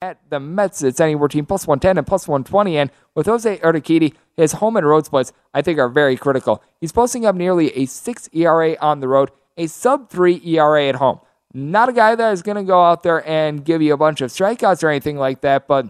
At the Mets, it's anywhere between plus 110 and plus 120. And with Jose Urquidy, his home and road splits, I think, are very critical. He's posting up nearly a 6 ERA on the road, a sub 3 ERA at home. Not a guy that is going to go out there and give you a bunch of strikeouts or anything like that, but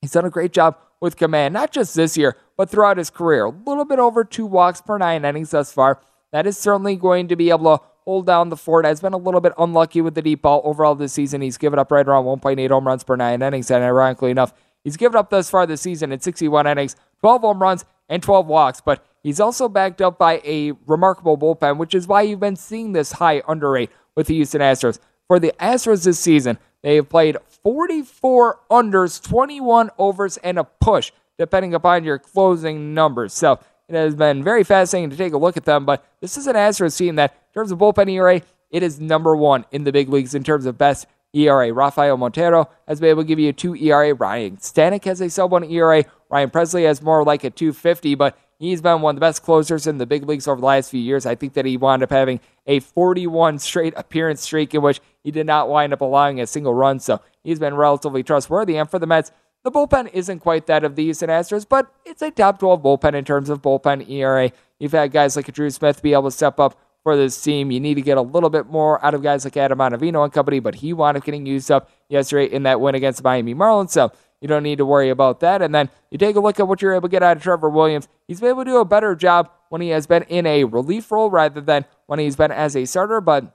he's done a great job with command, not just this year, but throughout his career. A little bit over two walks per nine innings thus far. That is certainly going to be able to hold down the fort. Has been a little bit unlucky with the deep ball overall this season. He's given up right around 1.8 home runs per nine innings, and ironically enough, he's given up thus far this season in 61 innings, 12 home runs, and 12 walks. But he's also backed up by a remarkable bullpen, which is why you've been seeing this high under rate with the Houston Astros. For the Astros this season, they have played 44 unders, 21 overs, and a push, depending upon your closing numbers. So it has been very fascinating to take a look at them, but this is an Astros team that, in terms of bullpen ERA, it is number one in the big leagues in terms of best ERA. Rafael Montero has been able to give you a 2 ERA. Ryan Stanek has a sub 1 ERA. Ryan Pressly has more like a 250, but He's been one of the best closers in the big leagues over the last few years. I think that he wound up having a 41 straight appearance streak in which he did not wind up allowing a single run. So he's been relatively trustworthy. And for the Mets, the bullpen isn't quite that of the Houston Astros, but it's a top 12 bullpen in terms of bullpen ERA. You've had guys like Drew Smith be able to step up for this team. You need to get a little bit more out of guys like Adam Ottavino and company, but he wound up getting used up yesterday in that win against Miami Marlins. So you don't need to worry about that. And then you take a look at what you're able to get out of Trevor Williams. He's been able to do a better job when he has been in a relief role rather than when he's been as a starter. But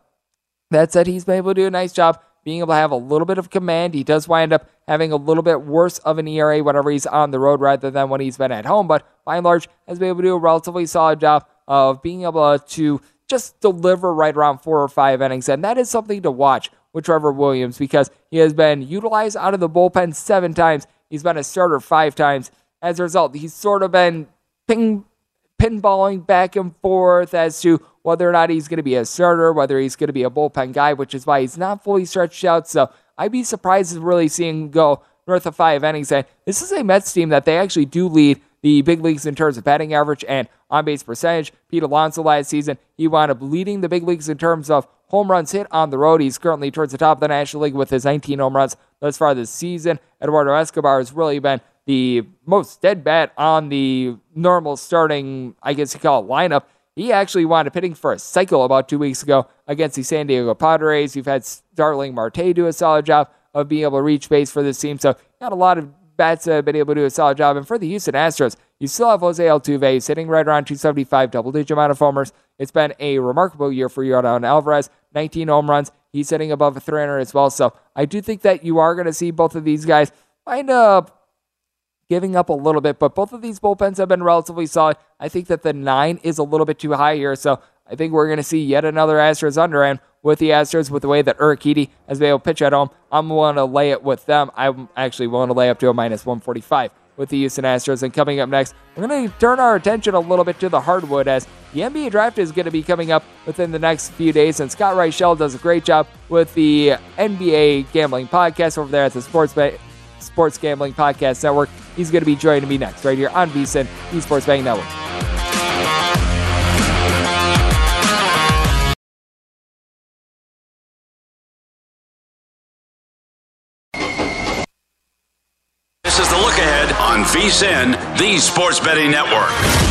that said, he's been able to do a nice job being able to have a little bit of command. He does wind up having a little bit worse of an ERA whenever he's on the road rather than when he's been at home. But by and large, has been able to do a relatively solid job of being able to just deliver right around four or five innings. And that is something to watch with Trevor Williams because he has been utilized out of the bullpen seven times. He's been a starter five times. As a result, he's sort of been ping, pinballing back and forth as to whether or not he's going to be a starter, whether he's going to be a bullpen guy, which is why he's not fully stretched out. So I'd be surprised to really see him go north of five innings. And this is a Mets team that they actually do lead the big leagues in terms of batting average and on base percentage. Pete Alonso last season, he wound up leading the big leagues in terms of home runs hit on the road. He's currently towards the top of the National League with his 19 home runs thus far this season. Eduardo Escobar has really been the most dead bat on the normal starting, I guess you call it, lineup. He actually wound up hitting for a cycle about two weeks ago against the San Diego Padres. You've had Starling Marte do a solid job of being able to reach base for this team. So, got a lot of bats have been able to do a solid job. And for the Houston Astros, you still have Jose Altuve sitting right around 275, double digit amount of homers. It's been a remarkable year for Yordan Alvarez, 19 home runs. He's sitting above 300 as well. So I do think that you are going to see both of these guys wind up giving up a little bit, but both of these bullpens have been relatively solid. I think that the nine is a little bit too high here. So I think we're going to see yet another Astros under. And with the Astros, with the way that Urquidy has been able to pitch at home, I'm willing to lay it with them. I'm actually willing to lay up to a minus 145 with the Houston Astros. And coming up next, we're going to turn our attention a little bit to the hardwood as the NBA draft is going to be coming up within the next few days. And Scott Reichel does a great job with the NBA Gambling Podcast over there at the Sports Ba- Sports Gambling Podcast Network. He's going to be joining me next right here on VSIN, Esports Betting Network. This is the look ahead on VSIN, the Sports Betting Network.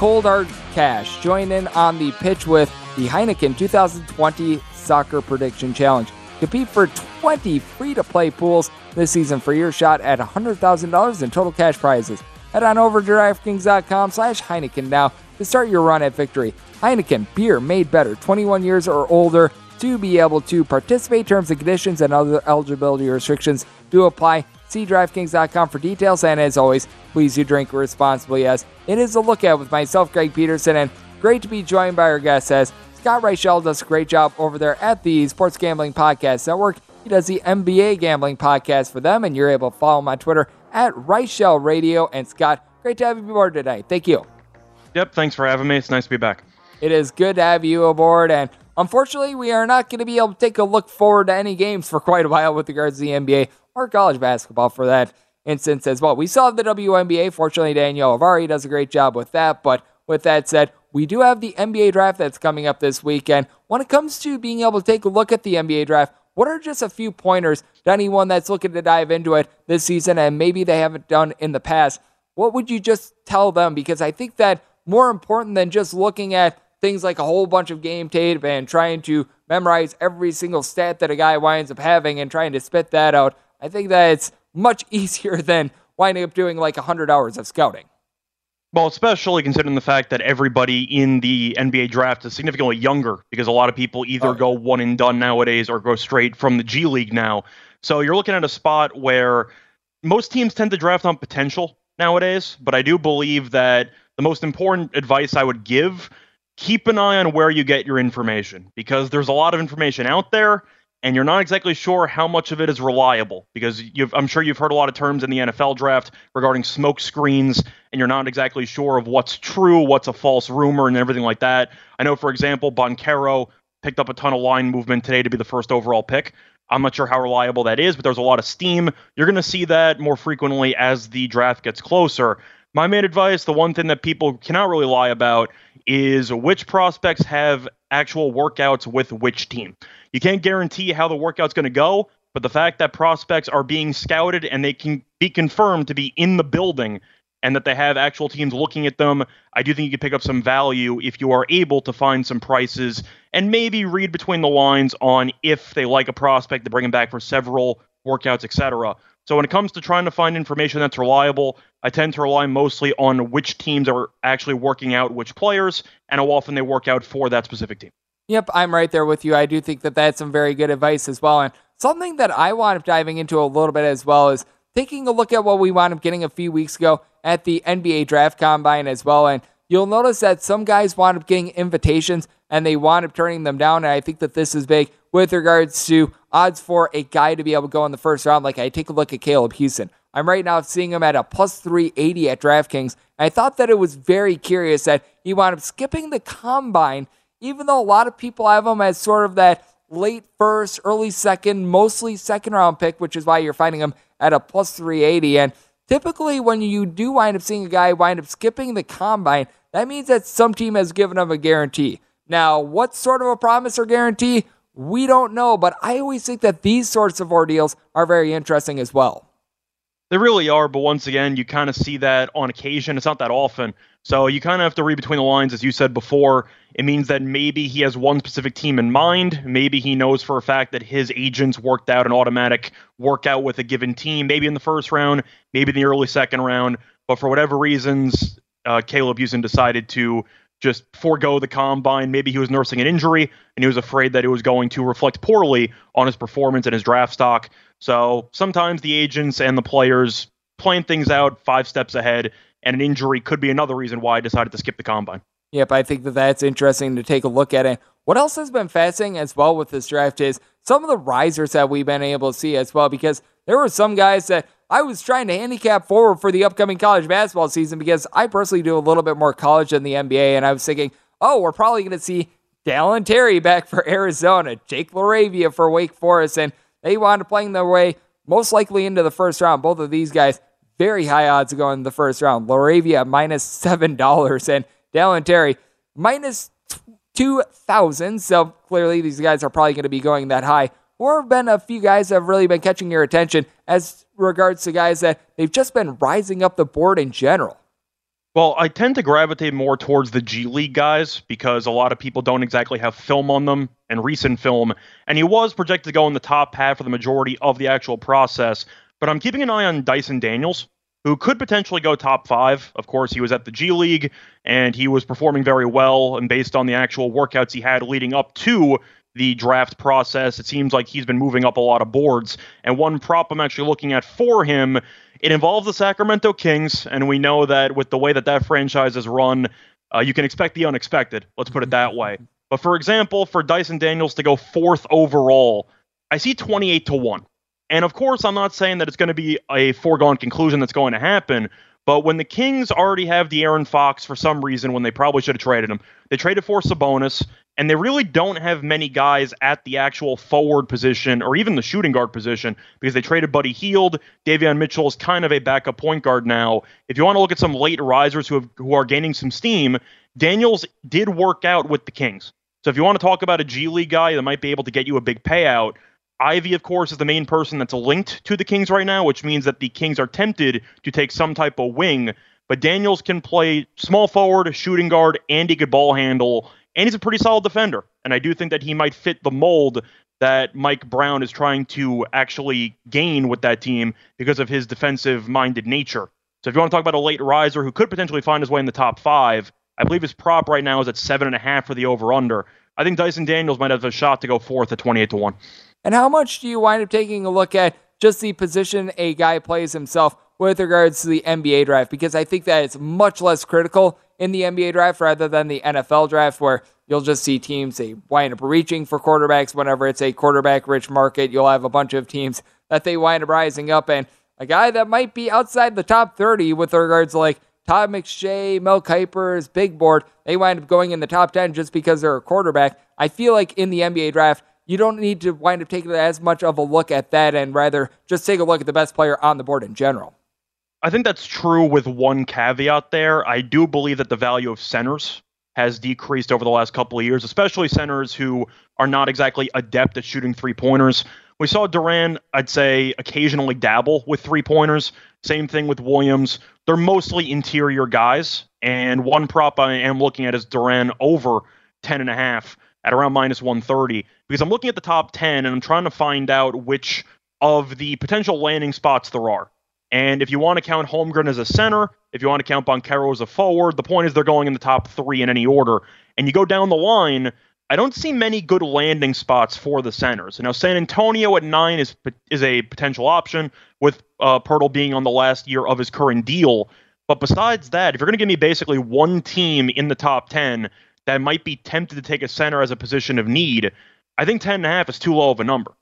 Cold Hard Cash. Join in on the pitch with the Heineken 2020 Soccer Prediction Challenge. Compete for 20 free to play pools this season for your shot at $100,000 in total cash prizes. Head on over to DraftKings.com slash Heineken now to start your run at victory. Heineken, beer made better, 21 years or older to be able to participate. Terms and conditions and other eligibility restrictions do apply. See DraftKings.com for details. And as always, please do drink responsibly as it is a look lookout with myself, Greg Peterson, and great to be joined by our guest as Scott Reichel does a great job over there at the Sports Gambling Podcast Network. He does the NBA Gambling Podcast for them, and you're able to follow him on Twitter at Reichel Radio. And Scott, great to have you aboard today. Thank you. Yep, thanks for having me. It's nice to be back. It is good to have you aboard, and unfortunately, we are not going to be able to take a look forward to any games for quite a while with regards to the NBA or college basketball for that instance as well. We have the WNBA. Fortunately, Danielle Avari does a great job with that, but with that said, we do have the NBA draft that's coming up this weekend. When it comes to being able to take a look at the NBA draft, what are just a few pointers to anyone that's looking to dive into it this season and maybe they haven't done in the past? What would you just tell them? Because I think that more important than just looking at things like a whole bunch of game tape and trying to memorize every single stat that a guy winds up having and trying to spit that out, I think that it's much easier than winding up doing like 100 hours of scouting. Well, especially considering the fact that everybody in the NBA draft is significantly younger because a lot of people either oh. go one and done nowadays or go straight from the G League now. So you're looking at a spot where most teams tend to draft on potential nowadays, but I do believe that the most important advice I would give keep an eye on where you get your information because there's a lot of information out there and you're not exactly sure how much of it is reliable because I'm sure you've heard a lot of terms in the NFL draft regarding smoke screens, and you're not exactly sure of what's true, what's a false rumor, and everything like that. I know, for example, Banchero picked up a ton of line movement today to be the first overall pick. I'm not sure how reliable that is, but there's a lot of steam. You're going to see that more frequently as the draft gets closer. My main advice, the one thing that people cannot really lie about, is which prospects have actual workouts with which team. You can't guarantee how the workout's going to go, but the fact that prospects are being scouted and they can be confirmed to be in the building and that they have actual teams looking at them, I do think you can pick up some value if you are able to find some prices and maybe read between the lines on if they like a prospect to bring him back for several workouts, etc. So when it comes to trying to find information that's reliable, I tend to rely mostly on which teams are actually working out which players and how often they work out for that specific team. Yep, I'm right there with you. I do think that that's some very good advice as well. And something that I wound up diving into a little bit as well is taking a look at what we wound up getting a few weeks ago at the NBA draft combine as well. And you'll notice that some guys wound up getting invitations and they wound up turning them down. And I think that this is big with regards to odds for a guy to be able to go in the first round. Like I take a look at Caleb Houston. I'm right now seeing him at a plus 380 at DraftKings. I thought that it was very curious that he wound up skipping the combine even though a lot of people have him as sort of that late first, early second, mostly second round pick, which is why you're finding him at a plus 380. And typically, when you do wind up seeing a guy wind up skipping the combine, that means that some team has given him a guarantee. Now, what sort of a promise or guarantee? We don't know, but I always think that these sorts of ordeals are very interesting as well. They really are, but once again, you kind of see that on occasion. It's not that often. So you kind of have to read between the lines, as you said before. It means that maybe he has one specific team in mind. Maybe he knows for a fact that his agents worked out an automatic workout with a given team, maybe in the first round, maybe in the early second round. But for whatever reasons, uh, Caleb Houston decided to just forego the combine. Maybe he was nursing an injury and he was afraid that it was going to reflect poorly on his performance and his draft stock. So sometimes the agents and the players plan things out five steps ahead, and an injury could be another reason why I decided to skip the combine. Yep, I think that that's interesting to take a look at it. What else has been fascinating as well with this draft is some of the risers that we've been able to see as well, because there were some guys that I was trying to handicap forward for the upcoming college basketball season because I personally do a little bit more college than the NBA, and I was thinking, oh, we're probably going to see Dalen Terry back for Arizona, Jake LaRavia for Wake Forest, and they wound up playing their way most likely into the first round. Both of these guys, very high odds of going in the first round. LaRavia minus $7 and Dalen Terry minus 2,000. So clearly these guys are probably going to be going that high. Or have been a few guys that have really been catching your attention as regards to guys that they've just been rising up the board in general. Well, I tend to gravitate more towards the G League guys because a lot of people don't exactly have film on them and recent film. And he was projected to go in the top half for the majority of the actual process. But I'm keeping an eye on Dyson Daniels, who could potentially go top five. Of course, he was at the G League and he was performing very well. And based on the actual workouts he had leading up to the draft process, it seems like he's been moving up a lot of boards. And one prop I'm actually looking at for him it involves the Sacramento Kings, and we know that with the way that that franchise is run, uh, you can expect the unexpected. Let's put it that way. But for example, for Dyson Daniels to go fourth overall, I see 28 to 1. And of course, I'm not saying that it's going to be a foregone conclusion that's going to happen, but when the Kings already have De'Aaron Fox for some reason, when they probably should have traded him, they traded for Sabonis, and they really don't have many guys at the actual forward position or even the shooting guard position because they traded Buddy Hield. Davion Mitchell is kind of a backup point guard now. If you want to look at some late risers who have, who are gaining some steam, Daniels did work out with the Kings. So if you want to talk about a G League guy that might be able to get you a big payout, Ivey, of course, is the main person that's linked to the Kings right now, which means that the Kings are tempted to take some type of wing. But Daniels can play small forward, shooting guard, and he could ball handle and he's a pretty solid defender. And I do think that he might fit the mold that Mike Brown is trying to actually gain with that team because of his defensive minded nature. So if you want to talk about a late riser who could potentially find his way in the top five, I believe his prop right now is at seven and a half for the over under. I think Dyson Daniels might have a shot to go fourth at 28 to 1. And how much do you wind up taking a look at just the position a guy plays himself with regards to the NBA draft? Because I think that it's much less critical in the NBA draft rather than the NFL draft, where you'll just see teams they wind up reaching for quarterbacks whenever it's a quarterback rich market. You'll have a bunch of teams that they wind up rising up, and a guy that might be outside the top 30 with regards to like Todd McShay, Mel Kiper's big board, they wind up going in the top 10 just because they're a quarterback. I feel like in the NBA draft, you don't need to wind up taking as much of a look at that and rather just take a look at the best player on the board in general. I think that's true with one caveat there. I do believe that the value of centers has decreased over the last couple of years, especially centers who are not exactly adept at shooting three pointers. We saw Duren, I'd say, occasionally dabble with three pointers. Same thing with Williams. They're mostly interior guys. And one prop I am looking at is Duren over 10.5 at around minus 130 because I'm looking at the top 10 and I'm trying to find out which of the potential landing spots there are. And if you want to count Holmgren as a center, if you want to count Banchero as a forward, the point is they're going in the top three in any order. And you go down the line, I don't see many good landing spots for the centers. Now, San Antonio at nine is is a potential option, with uh, Poeltl being on the last year of his current deal. But besides that, if you're going to give me basically one team in the top 10 that might be tempted to take a center as a position of need, I think 10.5 is too low of a number.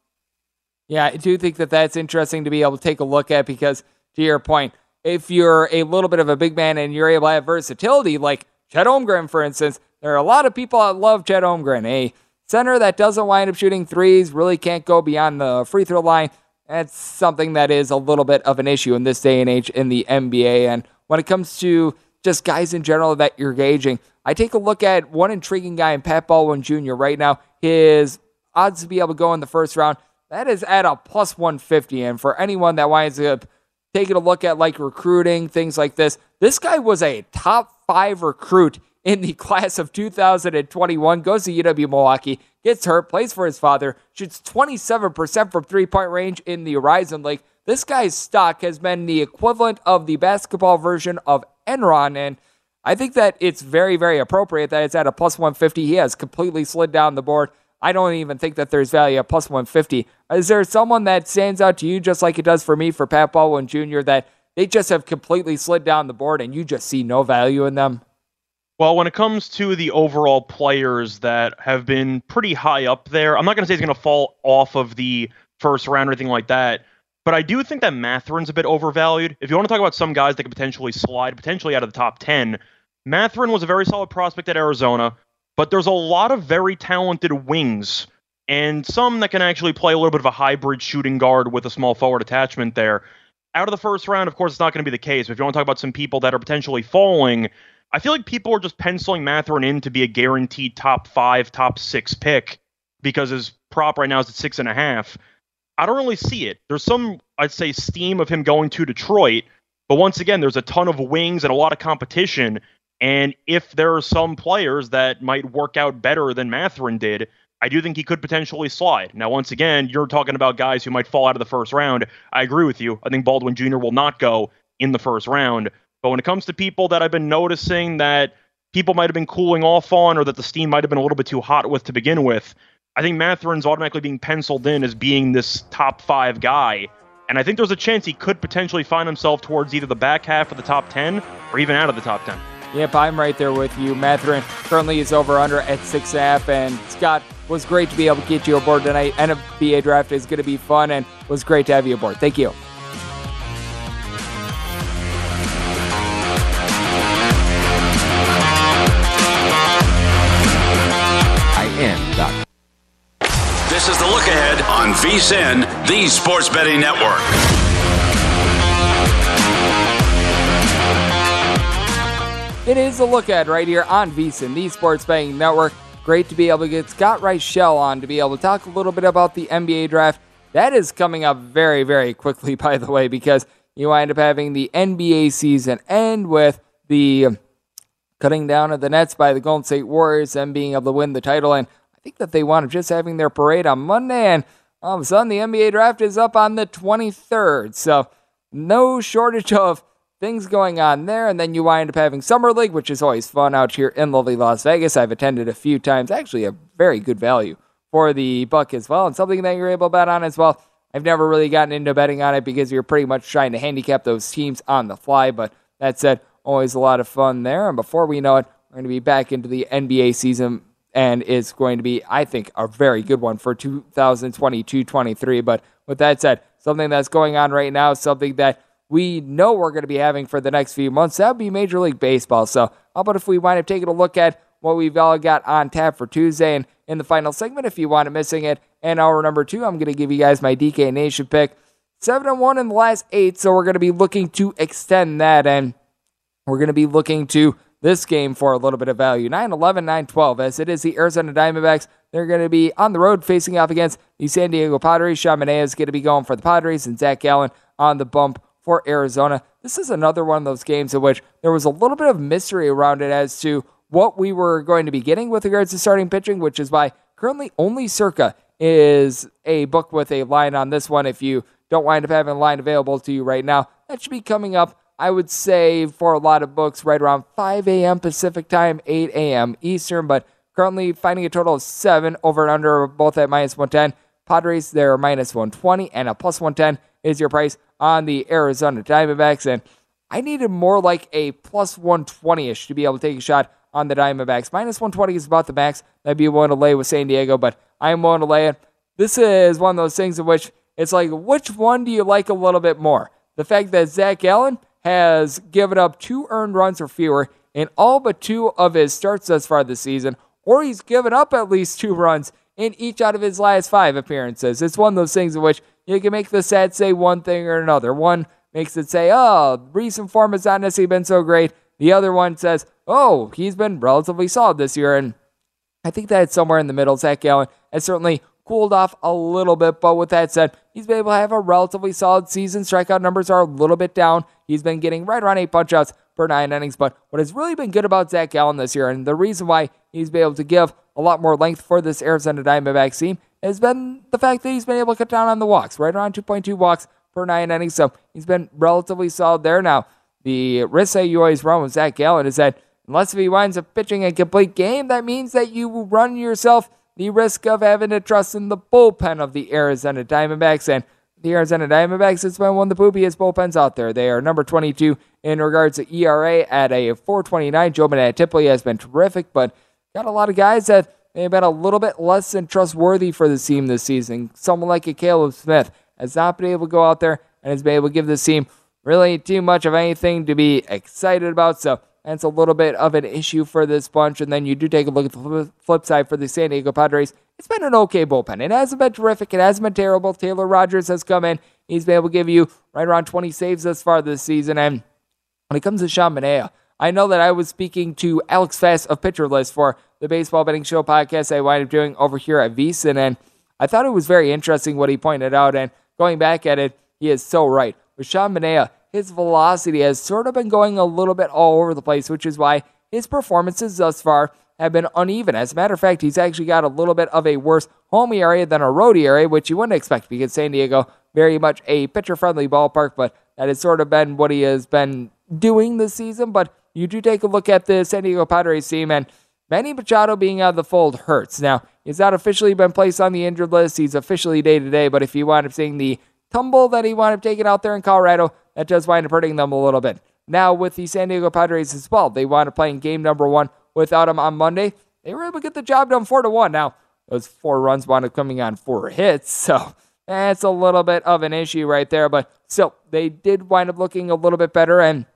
Yeah, I do think that that's interesting to be able to take a look at because – to your point, if you're a little bit of a big man and you're able to have versatility, like Chet Holmgren, for instance, there are a lot of people that love Chet Holmgren. A center that doesn't wind up shooting threes, really can't go beyond the free throw line. That's something that is a little bit of an issue in this day and age in the NBA. And when it comes to just guys in general that you're gauging, I take a look at one intriguing guy in Pat Baldwin Jr. right now. His odds to be able to go in the first round, that is at a plus 150. And for anyone that winds up taking a look at like recruiting, things like this, this guy was a top five recruit in the class of 2021, goes to UW Milwaukee, gets hurt, plays for his father, shoots 27% from three point range in the Horizon League. This guy's stock has been the equivalent of the basketball version of Enron, and I think that it's very, very appropriate that it's at a plus 150. He has completely slid down the board. I don't even think that there's value at plus 150. Is there someone that stands out to you just like it does for me for Pat Baldwin Jr. that they just have completely slid down the board and you just see no value in them? Well, when it comes to the overall players that have been pretty high up there, I'm not going to say he's going to fall off of the first round or anything like that, but I do think that Mathurin's a bit overvalued. If you want to talk about some guys that could potentially slide, potentially out of the top 10, Mathurin was a very solid prospect at Arizona, but there's a lot of very talented wings and some that can actually play a little bit of a hybrid shooting guard with a small forward attachment there. Out of the first round, of course, it's not going to be the case. But if you want to talk about some people that are potentially falling, I feel like people are just penciling Mathurin in to be a guaranteed top five, top six pick because his prop right now is at six and a half. I don't really see it. There's some, I'd say, steam of him going to Detroit, but once again, there's a ton of wings and a lot of competition. And if there are some players that might work out better than Mathurin did, I do think he could potentially slide. Now, once again, you're talking about guys who might fall out of the first round. I agree with you. I think Baldwin Jr. will not go in the first round. But when it comes to people that I've been noticing that people might have been cooling off on or that the steam might have been a little bit too hot with to begin with, I think Mathurin's automatically being penciled in as being this top five guy. And I think there's a chance he could potentially find himself towards either the back half of the top 10 or even out of the top 10. Yep, I'm right there with you. Mathurin currently is over under at six and a half. And Scott, was great to be able to get you aboard tonight. NBA draft is going to be fun and was great to have you aboard. Thank you. VSIN, the Sports Betting Network. It is a look at right here on VSIN, the Sports Betting Network. Great to be able to get Scott Reichel on to be able to talk a little bit about the NBA draft. That is coming up very, very quickly, by the way, because you wind up having the NBA season end with the cutting down of the Nets by the Golden State Warriors and being able to win the title. And I think that they wound up just having their parade on Monday, and all of a sudden the NBA draft is up on the 23rd. So no shortage of things going on there. And then you wind up having Summer League, which is always fun out here in lovely Las Vegas. I've attended a few times, actually a very good value for the buck as well, and something that you're able to bet on as well. I've never really gotten into betting on it because you're pretty much trying to handicap those teams on the fly. But that said, always a lot of fun there. And before we know it, we're going to be back into the NBA season and it's going to be, I think, a very good one for 2022 23. But with that said, something that's going on right now, something that we know we're going to be having for the next few months, that would be Major League Baseball. So, how about if we wind up taking a look at what we've all got on tap for Tuesday? And in the final segment, if you want it missing it, and hour number two, I'm going to give you guys my DK Nation pick. 7 and 1 in the last eight, so we're going to be looking to extend that, and we're going to be looking to this game for a little bit of value. 9 11, 9 12, as it is the Arizona Diamondbacks. They're going to be on the road facing off against the San Diego Padres. Sean is going to be going for the Padres, and Zach Gallen on the bump for Arizona. This is another one of those games in which there was a little bit of mystery around it as to what we were going to be getting with regards to starting pitching, which is why currently only Circa is a book with a line on this one. If you don't wind up having a line available to you right now, that should be coming up I would say for a lot of books, right around 5 a.m. Pacific time, 8 a.m. Eastern, but currently finding a total of seven over and under, both at minus 110. Padres, they're minus 120, and a plus 110 is your price on the Arizona Diamondbacks. And I needed more like a plus 120 ish to be able to take a shot on the Diamondbacks. Minus 120 is about the max I'd be willing to lay with San Diego, but I am willing to lay it. This is one of those things in which it's like, which one do you like a little bit more? The fact that Zach Gallen has given up two earned runs or fewer in all but two of his starts thus far this season, or he's given up at least two runs in each out of his last five appearances. It's one of those things in which you can make the stats say one thing or another. One makes it say, oh, recent form has not necessarily been so great. The other one says, oh, he's been relatively solid this year. And I think that it's somewhere in the middle. Zach Gallen has certainly cooled off a little bit. But with that said, he's been able to have a relatively solid season. Strikeout numbers are a little bit down. He's been getting right around eight punchouts per nine innings. But what has really been good about Zach Gallen this year, and the reason why he's been able to give a lot more length for this Arizona Diamondbacks team, has been the fact that he's been able to cut down on the walks, right around 2.2 walks per nine innings. So he's been relatively solid there. Now, the risk that you always run with Zach Gallen is that unless if he winds up pitching a complete game, that means that you run yourself the risk of having to trust in the bullpen of the Arizona Diamondbacks. And the Arizona Diamondbacks has been one of the poopiest bullpens out there. They are number 22 in regards to ERA at a 429. Joe Benintendi has been terrific, but got a lot of guys that may have been a little bit less than trustworthy for the team this season. Someone like a Caleb Smith has not been able to go out there and has been able to give this team really too much of anything to be excited about. So that's a little bit of an issue for this bunch. And then you do take a look at the flip side for the San Diego Padres. It's been an okay bullpen. It hasn't been terrific. It hasn't been terrible. Taylor Rogers has come in. He's been able to give you right around 20 saves thus far this season. And when it comes to Sean Manaea, I know that I was speaking to Alex Fast of Pitcher List for the Baseball Betting Show podcast I wind up doing over here at VSiN, and I thought it was very interesting what he pointed out. And going back at it, he is so right. With Sean Manaea, his velocity has sort of been going a little bit all over the place, which is why his performances thus far have been uneven. As a matter of fact, he's actually got a little bit of a worse home area than a road area, which you wouldn't expect because San Diego, very much a pitcher friendly ballpark, but that has sort of been what he has been doing this season. But you do take a look at the San Diego Padres team, and Manny Machado being out of the fold hurts. Now, he's not officially been placed on the injured list. He's officially day to day, but if you wind up seeing the tumble that he wound up taking out there in Colorado, that does wind up hurting them a little bit. Now, with the San Diego Padres as well, they wound up playing game number one without him on Monday. They were able to get the job done four to one. Now, those four runs wound up coming on four hits, so that's a little bit of an issue right there. But still, they did wind up looking a little bit better. And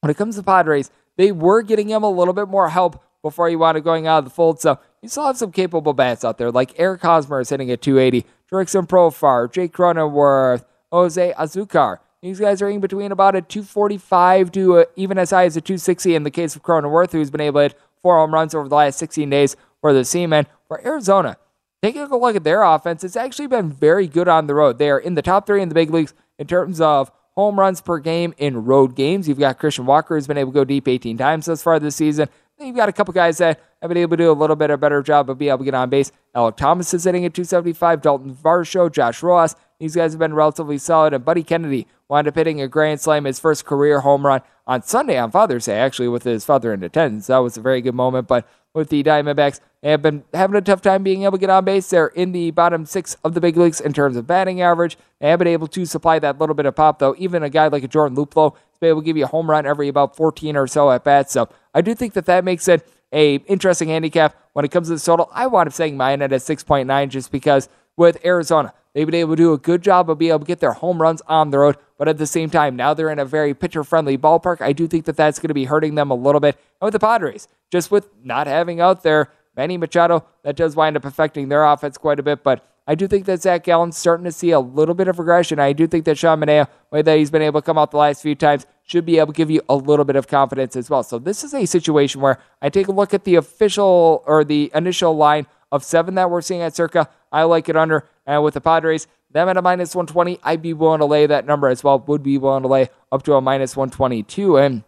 when it comes to Padres, they were getting him a little bit more help before he wound up going out of the fold. So you still have some capable bats out there, like Eric Hosmer is hitting at 280, Jurickson Profar, Jake Cronenworth, Jose Azocar. These guys are in between about a 245 to a, even as high as a 260 in the case of Cronenworth, who's been able to hit four home runs over the last 16 days for the Seamen. For Arizona, taking a look at their offense, it's actually been very good on the road. They are in the top three in the big leagues in terms of home runs per game in road games. You've got Christian Walker, who's been able to go deep 18 times thus far this season. Then you've got a couple guys that have been able to do a little bit of better job of being able to get on base. Alek Thomas is hitting at 275. Dalton Varsho, Josh Rojas. These guys have been relatively solid. And Buddy Kennedy wound up hitting a grand slam, his first career home run on Sunday on Father's Day, actually, with his father in attendance. That was a very good moment. But with the Diamondbacks, they have been having a tough time being able to get on base. They're in the bottom six of the big leagues in terms of batting average. They have been able to supply that little bit of pop, though. Even a guy like a Jordan Luplow has been able to give you a home run every about 14 or so at bats. So I do think that that makes it a interesting handicap when it comes to the total. I wound up saying mine at 6.9 just because with Arizona, they've been able to do a good job of being able to get their home runs on the road. But at the same time, now they're in a very pitcher friendly ballpark. I do think that that's going to be hurting them a little bit. And with the Padres, just with not having out there Manny Machado, that does wind up affecting their offense quite a bit. But I do think that Zach Gallen's starting to see a little bit of regression. I do think that Sean Manaea, way that he's been able to come out the last few times, should be able to give you a little bit of confidence as well. So this is a situation where I take a look at the official or the initial line of seven that we're seeing at circa. I like it under. And with the Padres, them at a minus 120, I'd be willing to lay that number as well. Would be willing to lay up to a minus 122. And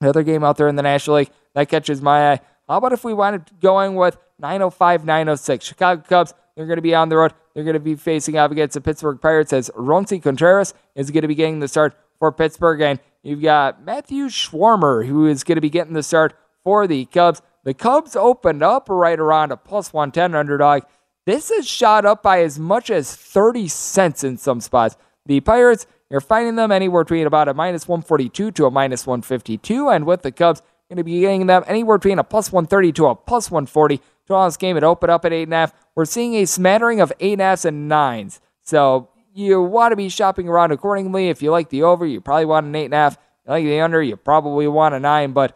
another game out there in the National League that catches my eye. How about if we wind up going with 905, 906? Chicago Cubs, they're going to be on the road. They're going to be facing off against the Pittsburgh Pirates as Roansy Contreras is going to be getting the start for Pittsburgh. And you've got Matthew Swarmer, who is going to be getting the start for the Cubs. The Cubs opened up right around a plus 110 underdog. This is shot up by as much as 30 cents in some spots. The Pirates, you're finding them anywhere between about a minus 142 to a minus 152. And with the Cubs, going to be getting them anywhere between a plus 130 to a plus 140. To on this game, it opened up at 8.5. We're seeing a smattering of 8.5s and 9s. So you want to be shopping around accordingly. If you like the over, you probably want an 8.5. If You like the under, you probably want a 9. But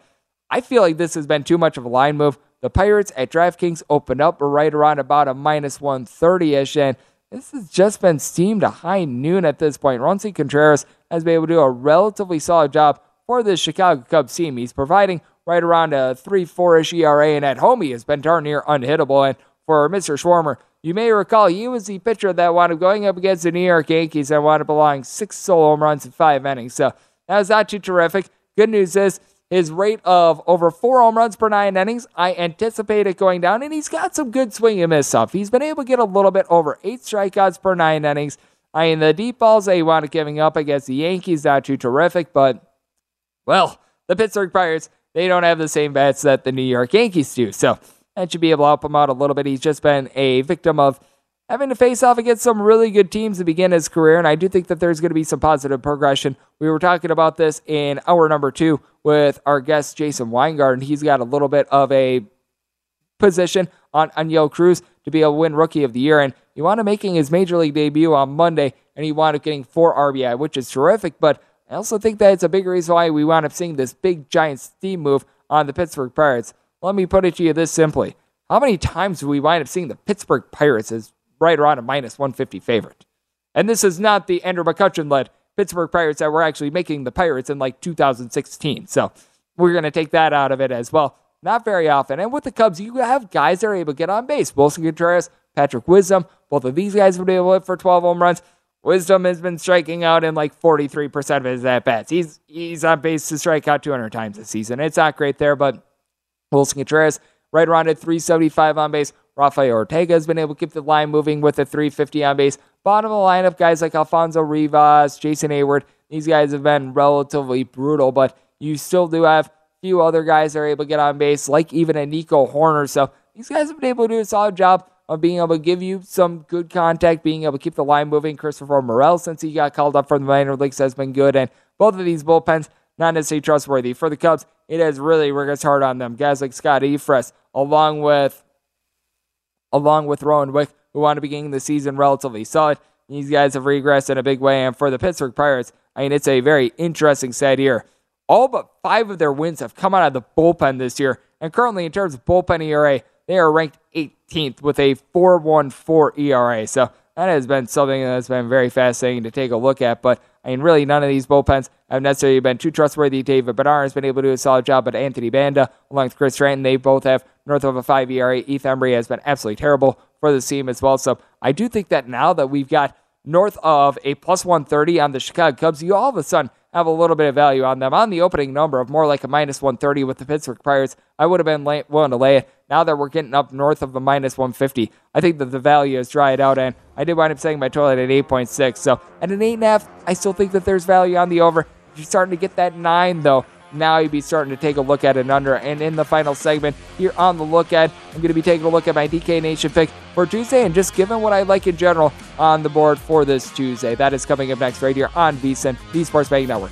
I feel like this has been too much of a line move. The Pirates at DraftKings opened up right around about a minus 130 ish. And this has just been steamed to high noon at this point. Roansy Contreras has been able to do a relatively solid job for the Chicago Cubs team. He's providing right around a 3 4 ish ERA, and at home he has been darn near unhittable. And for Mr. Swarmer, You may recall he was the pitcher that wound up going up against the New York Yankees and wound up allowing six solo home runs in five innings. So that was not too terrific. Good news is his rate of over four home runs per nine innings, I anticipate it going down, and he's got some good swing and miss stuff. He's been able to get a little bit over eight strikeouts per nine innings. I mean, the deep balls they he wound up giving up against the Yankees, not too terrific, but, well, the Pittsburgh Pirates, they don't have the same bats that the New York Yankees do. So that should be able to help him out a little bit. He's just been a victim of having to face off against some really good teams to begin his career, and I do think that there's going to be some positive progression. We were talking about this in hour number two with our guest Jason Weingart, and he's got a little bit of a position on Oneil Cruz to be a win Rookie of the Year, and he wound up making his major league debut on Monday, and he wound up getting four RBI, which is terrific. But I also think that it's a big reason why we wound up seeing this big giant steam move on the Pittsburgh Pirates. Let me put it to you this simply: How many times do we wind up seeing the Pittsburgh Pirates as right around a minus 150 favorite. And this is not the Andrew McCutchen led Pittsburgh Pirates that were actually making the Pirates in like 2016. So we're going to take that out of it as well. Not very often. And with the Cubs, you have guys that are able to get on base. Willson Contreras, Patrick Wisdom, both of these guys have able to hit for 12 home runs. Wisdom has been striking out in like 43% of his at bats. He's he's on base to strike out 200 times this season. It's not great there, but Willson Contreras right around at 375 on base. Rafael Ortega has been able to keep the line moving with a 350 on base. Bottom of the lineup, guys like Alfonso Rivas, Jason Heyward, these guys have been relatively brutal, but you still do have a few other guys that are able to get on base, like even a Nico Hoerner. So these guys have been able to do a solid job of being able to give you some good contact, being able to keep the line moving. Christopher Morel, since he got called up from the minor leagues, has been good, and both of these bullpens not necessarily trustworthy. For the Cubs, it has really worked hard on them. Guys like Scott Effross, along with along with Rowan Wick, who want to be beginning the season relatively solid. These guys have regressed in a big way, and for the Pittsburgh Pirates, I mean, it's a very interesting set here. All but five of their wins have come out of the bullpen this year, and currently, in terms of bullpen ERA, they are ranked 18th with a 4.14 ERA. So that has been something that's been very fascinating to take a look at. But I mean, really, none of these bullpens have necessarily been too trustworthy. David Bednar has been able to do a solid job, but Anthony Banda, along with Chris Stratton, they both have north of a 5 ERA. Heath Hembree has been absolutely terrible for the team as well. So I do think that now that we've got north of a plus 130 on the Chicago Cubs, you all of a sudden have a little bit of value on them. On the opening number of more like a minus 130 with the Pittsburgh Pirates, I would have been lay- willing to lay it. Now that we're getting up north of a minus 150, I think that the value has dried out, and I did wind up setting my total at 8.6. So at an 8.5, I still think that there's value on the over. You're starting to get that 9, though, now you'd be starting to take a look at an under. And in the final segment, here on the look at, I'm going to be taking a look at my DK Nation pick for Tuesday and just given what I like in general on the board for this Tuesday. That is coming up next right here on VSIN, the Sports Betting Network.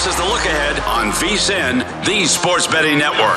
This is the look ahead on VSIN, the Sports Betting Network.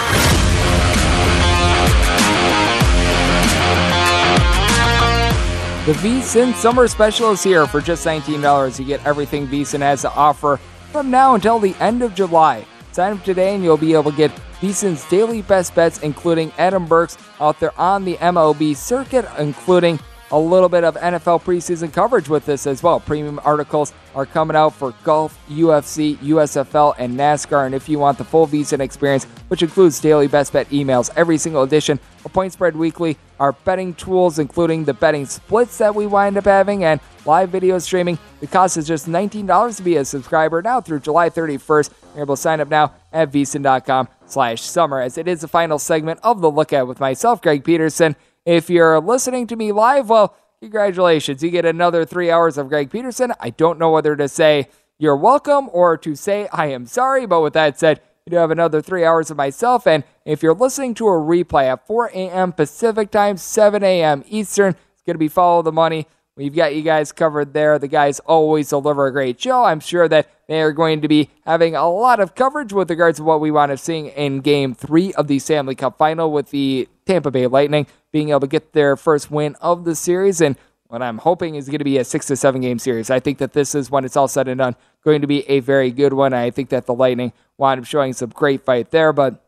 The VSIN Summer Special is here for just $19. You get everything VSIN has to offer from now until the end of July. Sign up today and you'll be able to get VSIN's daily best bets, including Adam Burke's out there on the MLB circuit, including a little bit of NFL preseason coverage with this as well. Premium articles are coming out for golf, UFC, USFL, and NASCAR. And if you want the full VSIN experience, which includes daily best bet emails, every single edition of Point Spread Weekly, our betting tools, including the betting splits that we wind up having, and live video streaming. The cost is just $19 to be a subscriber now through July 31st. You're able to sign up now at vsin.com slash summer as it is the final segment of the look at with myself, Greg Peterson. If you're listening to me live, well, congratulations. You get another three hours of Greg Peterson. I don't know whether to say you're welcome or to say I am sorry, but with that said, you do have another three hours of myself. And if you're listening to a replay at 4 a.m. Pacific time, 7 a.m. Eastern, it's going to be Follow the Money. We've got you guys covered there. The guys always deliver a great show. I'm sure that they are going to be having a lot of coverage with regards to what we want to see in game three of the Stanley Cup final with the Tampa Bay Lightning being able to get their first win of the series. And what I'm hoping is going to be a six to seven game series. I think that this is, when it's all said and done, going to be a very good one. I think that the Lightning wound up showing some great fight there. But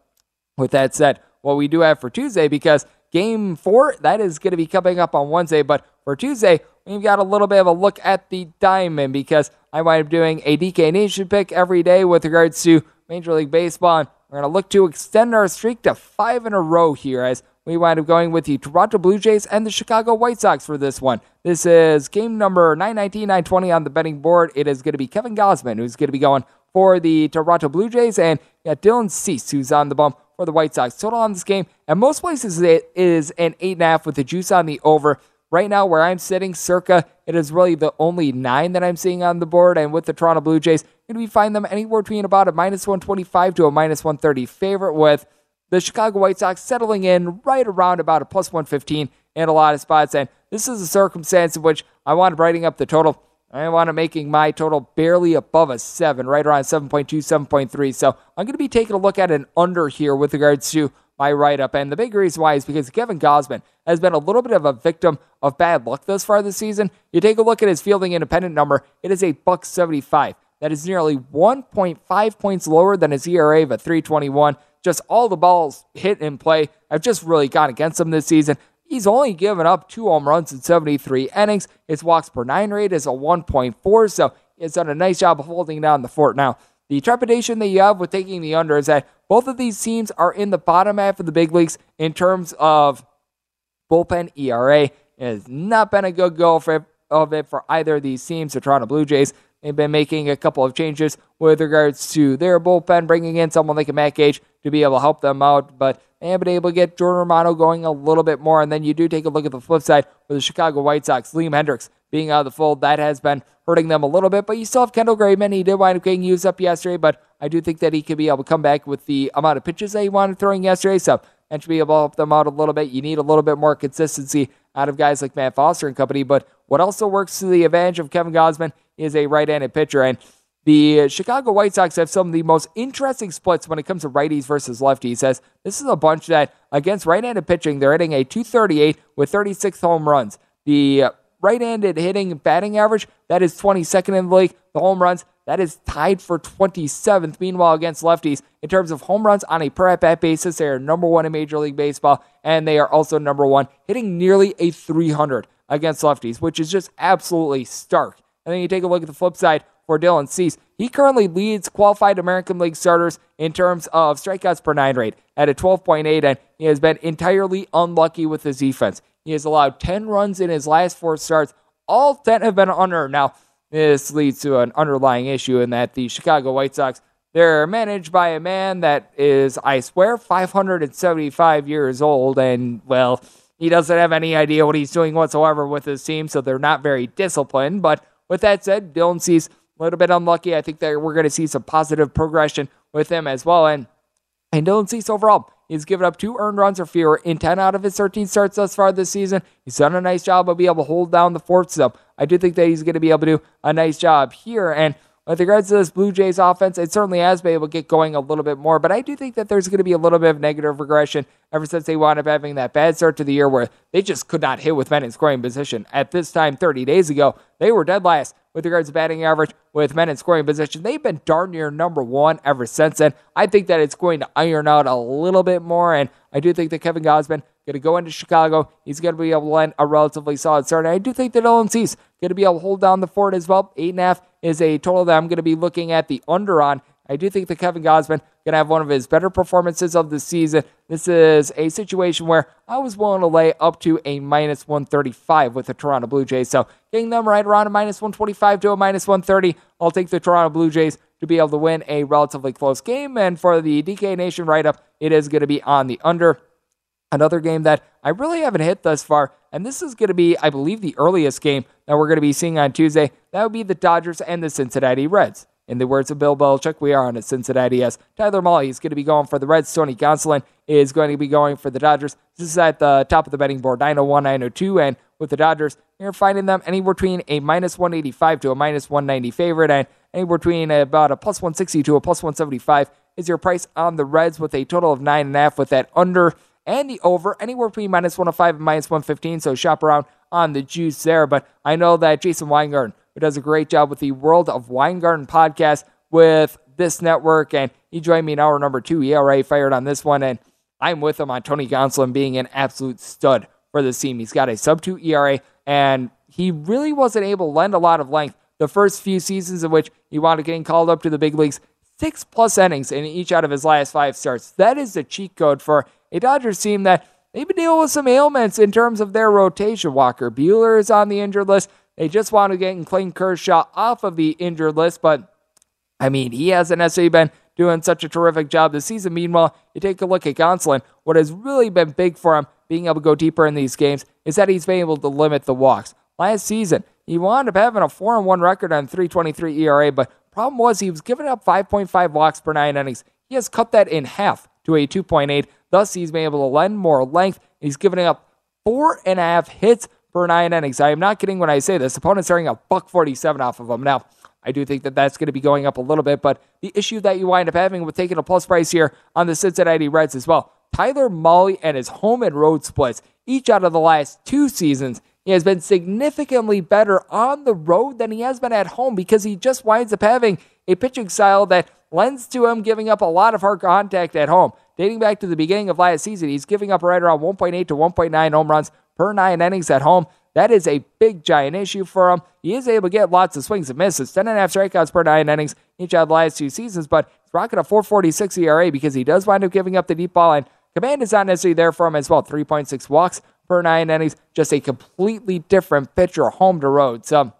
with that said, what we do have for Tuesday, because game four, that is going to be coming up on Wednesday. But for Tuesday, we've got a little bit of a look at the diamond because I wind up doing a DK Nation pick every day with regards to Major League Baseball. And we're going to look to extend our streak to five in a row here as we wind up going with the Toronto Blue Jays and the Chicago White Sox for this one. This is game number 919, 920 on the betting board. It is going to be Kevin Gausman who's going to be going for the Toronto Blue Jays, and got Dylan Cease who's on the bump for the White Sox. Total on this game, at most places, it is an 8.5 with the juice on the over. Right now, where I'm sitting, circa, it is really the only nine that I'm seeing on the board. And with the Toronto Blue Jays, going to be find them anywhere between about a minus 125 to a minus 130 favorite, with the Chicago White Sox settling in right around about a plus 115 in a lot of spots. And this is a circumstance in which I want writing up the total. I want to making my total barely above a seven, right around 7.2, 7.3. So I'm going to be taking a look at an under here with regards to my write up. And the big reason why is because Kevin Gausman has been a little bit of a victim of bad luck thus far this season. You take a look at his fielding independent number, it is a buck 75. That is nearly 1.5 points lower than his ERA of a 321. Just all the balls hit in play I've just really gone against him this season. He's only given up two home runs in 73 innings. His walks per nine rate is a 1.4, so he has done a nice job of holding down the fort. Now, the trepidation that you have with taking the under is that both of these teams are in the bottom half of the big leagues in terms of bullpen ERA. It has not been a good go for, of it for either of these teams. The Toronto Blue Jays, they've been making a couple of changes with regards to their bullpen, bringing in someone like a Matt Gage to be able to help them out, but they have been able to get Jordan Romano going a little bit more. And then you do take a look at the flip side with the Chicago White Sox, Liam Hendriks being out of the fold. That has been hurting them a little bit, but you still have Kendall Graveman. He did wind up getting used up yesterday, but I do think that he could be able to come back with the amount of pitches that he wanted throwing yesterday. So and to be able to help them out a little bit, you need a little bit more consistency out of guys like Matt Foster and company. But what also works to the advantage of Kevin Gausman is a right-handed pitcher. And the Chicago White Sox have some of the most interesting splits when it comes to righties versus lefties. As this is a bunch that against right-handed pitching, they're hitting a 238 with 36 home runs. The right-handed hitting batting average that is 22nd in the league. The home runs that is tied for 27th. Meanwhile, against lefties, in terms of home runs on a per at bat basis, they are number one in Major League Baseball, and they are also number one, hitting nearly a 300 against lefties, which is just absolutely stark. And then you take a look at the flip side for Dylan Cease. He currently leads qualified American League starters in terms of strikeouts per nine rate at a 12.8, and he has been entirely unlucky with his defense. He has allowed 10 runs in his last four starts. All 10 have been under. Now, this leads to an underlying issue in that the Chicago White Sox, they're managed by a man that is, I swear, 575 years old, and, well, he doesn't have any idea what he's doing whatsoever with his team, so they're not very disciplined. But with that said, Dylan Cease a little bit unlucky. I think that we're going to see some positive progression with him as well. And and Dylan Cease overall, he's given up two earned runs or fewer in 10 out of his 13 starts thus far this season. He's done a nice job of being able to hold down the fourth. So I do think that he's going to be able to do a nice job here. And with regards to this Blue Jays offense, it certainly has been able to get going a little bit more, but I do think that there's going to be a little bit of negative regression ever since they wound up having that bad start to the year where they just could not hit with men in scoring position. At this time, 30 days ago, they were dead last with regards to batting average with men in scoring position. They've been darn near number one ever since then. I think that it's going to iron out a little bit more, and I do think that Kevin Gausman going to go into Chicago. He's going to be able to land a relatively solid start. And I do think that Dylan Cease going to be able to hold down the fort as well. Eight and a half is a total that I'm going to be looking at the under on. I do think that Kevin Gausman going to have one of his better performances of the season. This is a situation where I was willing to lay up to a minus 135 with the Toronto Blue Jays. So getting them right around a minus 125 to a minus 130, I'll take the Toronto Blue Jays to be able to win a relatively close game. And for the DK Nation write up, it is going to be on the under. Another game that I really haven't hit thus far, and this is going to be, I believe, the earliest game that we're going to be seeing on Tuesday. That would be the Dodgers and the Cincinnati Reds. In the words of Bill Belichick, we are on a Cincinnati as Tyler Mahle is going to be going for the Reds. Tony Gonsolin is going to be going for the Dodgers. This is at the top of the betting board, 901, 902. And with the Dodgers, you're finding them anywhere between a minus 185 to a minus 190 favorite, and anywhere between about a plus 160 to a plus 175 is your price on the Reds with a total of 9.5 with that under and the over anywhere between minus 105 and minus 115. So shop around on the juice there. But I know that Jason Weingarten, who does a great job with the World of Weingarten podcast with this network, and he joined me in hour number two. Already fired on this one, and I'm with him on Tony Gonsolin being an absolute stud for the team. He's got a sub two ERA, and he really wasn't able to lend a lot of length the first few seasons in which he up getting called up to the big leagues. Six plus innings in each out of his last five starts. That is the cheat code for a Dodgers team that they've been dealing with some ailments in terms of their rotation. Walker Buehler is on the injured list. They just want to get Clayton Kershaw off of the injured list, but I mean, he hasn't necessarily been doing such a terrific job this season. Meanwhile, you take a look at Gonsolin. What has really been big for him being able to go deeper in these games is that he's been able to limit the walks. Last season, he wound up having a 4 1 record on 323 ERA, but problem was he was giving up 5.5 walks per nine innings. He has cut that in half to a 2.8. Thus, he's been able to lend more length. He's giving up four and a half hits per nine innings. I am not kidding when I say this. Opponents are a buck 47 off of him. Now, I do think that that's going to be going up a little bit, but the issue that you wind up having with taking a plus price here on the Cincinnati Reds as well. Tyler Mahle and his home and road splits, each out of the last two seasons, he has been significantly better on the road than he has been at home because he just winds up having a pitching style that lends to him giving up a lot of hard contact at home. Dating back to the beginning of last season, he's giving up right around 1.8 to 1.9 home runs per nine innings at home. That is a big, giant issue for him. He is able to get lots of swings and misses, 10.5 strikeouts per nine innings each of the last two seasons, but he's rocking a 446 ERA because he does wind up giving up the deep ball, and command is not necessarily there for him as well. 3.6 walks per nine innings, just a completely different pitcher home to road. So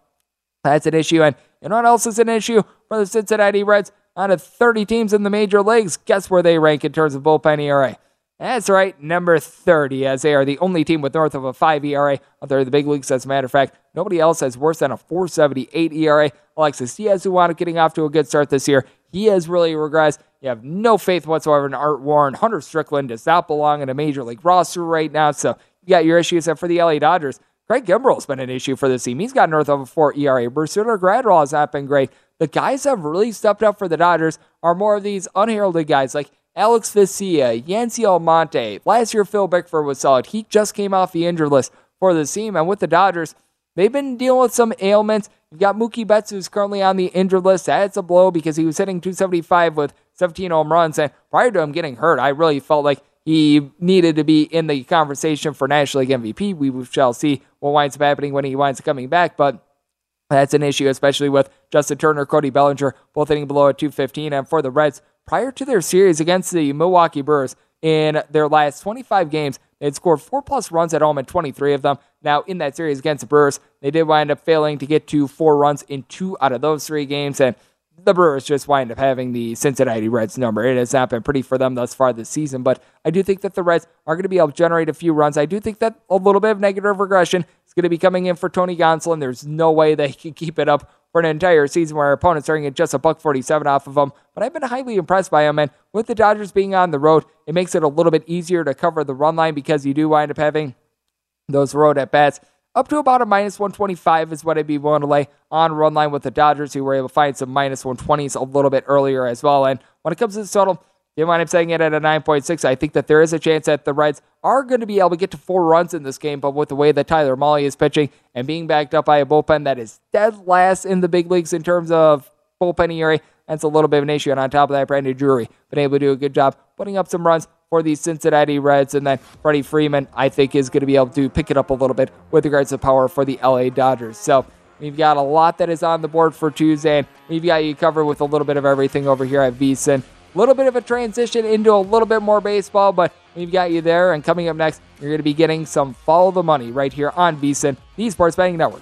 that's an issue. And you know what else is an issue for the Cincinnati Reds? Out of 30 teams in the major leagues, guess where they rank in terms of bullpen ERA? That's right, number 30, as they are the only team with north of a 5 ERA out there in the big leagues. As a matter of fact, nobody else has worse than a 478 ERA. Alexis Diaz, up getting off to a good start this year, he has really regressed. You have no faith whatsoever in Art Warren. Hunter Strickland does not belong in a major league roster right now, so you got your issues. And for the LA Dodgers, Craig Kimbrel's been an issue for the team. He's got north of a 4 ERA. Brusdar Graterol has not been great. The guys that have really stepped up for the Dodgers are more of these unheralded guys like Alex Vesia, Yency Almonte. Last year, Phil Bickford was solid. He just came off the injured list for the team. And with the Dodgers, they've been dealing with some ailments. You've got Mookie Betts, who's currently on the injured list. That's a blow because he was hitting 275 with 17 home runs. And prior to him getting hurt, I really felt like he needed to be in the conversation for National League MVP. We shall see what winds up happening when he winds up coming back. But that's an issue, especially with Justin Turner, Cody Bellinger, both hitting below at 215. And for the Reds, prior to their series against the Milwaukee Brewers, in their last 25 games, they had scored four plus runs at home in 23 of them. Now, in that series against the Brewers, they did wind up failing to get to four runs in two out of those three games. And the Brewers just wind up having the Cincinnati Reds number. It has not been pretty for them thus far this season, but I do think that the Reds are going to be able to generate a few runs. I do think that a little bit of negative regression is going to be coming in for Tony Gonsolin. There's no way they can keep it up for an entire season where opponents are getting just a buck 47 off of them. But I've been highly impressed by him, and with the Dodgers being on the road, it makes it a little bit easier to cover the run line because you do wind up having those road at bats. Up to about a minus 125 is what I'd be willing to lay on run line with the Dodgers, who were able to find some minus 120s a little bit earlier as well. And when it comes to the total, you wind up saying it at a 9.6. I think that there is a chance that the Reds are going to be able to get to four runs in this game, but with the way that Tyler Mahle is pitching and being backed up by a bullpen that is dead last in the big leagues in terms of bullpen ERA, that's a little bit of an issue. And on top of that, Brandon Drury been able to do a good job putting up some runs for the Cincinnati Reds. And then Freddie Freeman, I think, is going to be able to pick it up a little bit with regards to power for the LA Dodgers. So we've got a lot that is on the board for Tuesday, and we've got you covered with a little bit of everything over here at VSIN A little bit of a transition into a little bit more baseball, but we've got you there. And coming up next, you're going to be getting some Follow the Money right here on VSIN, the Sports Betting Network.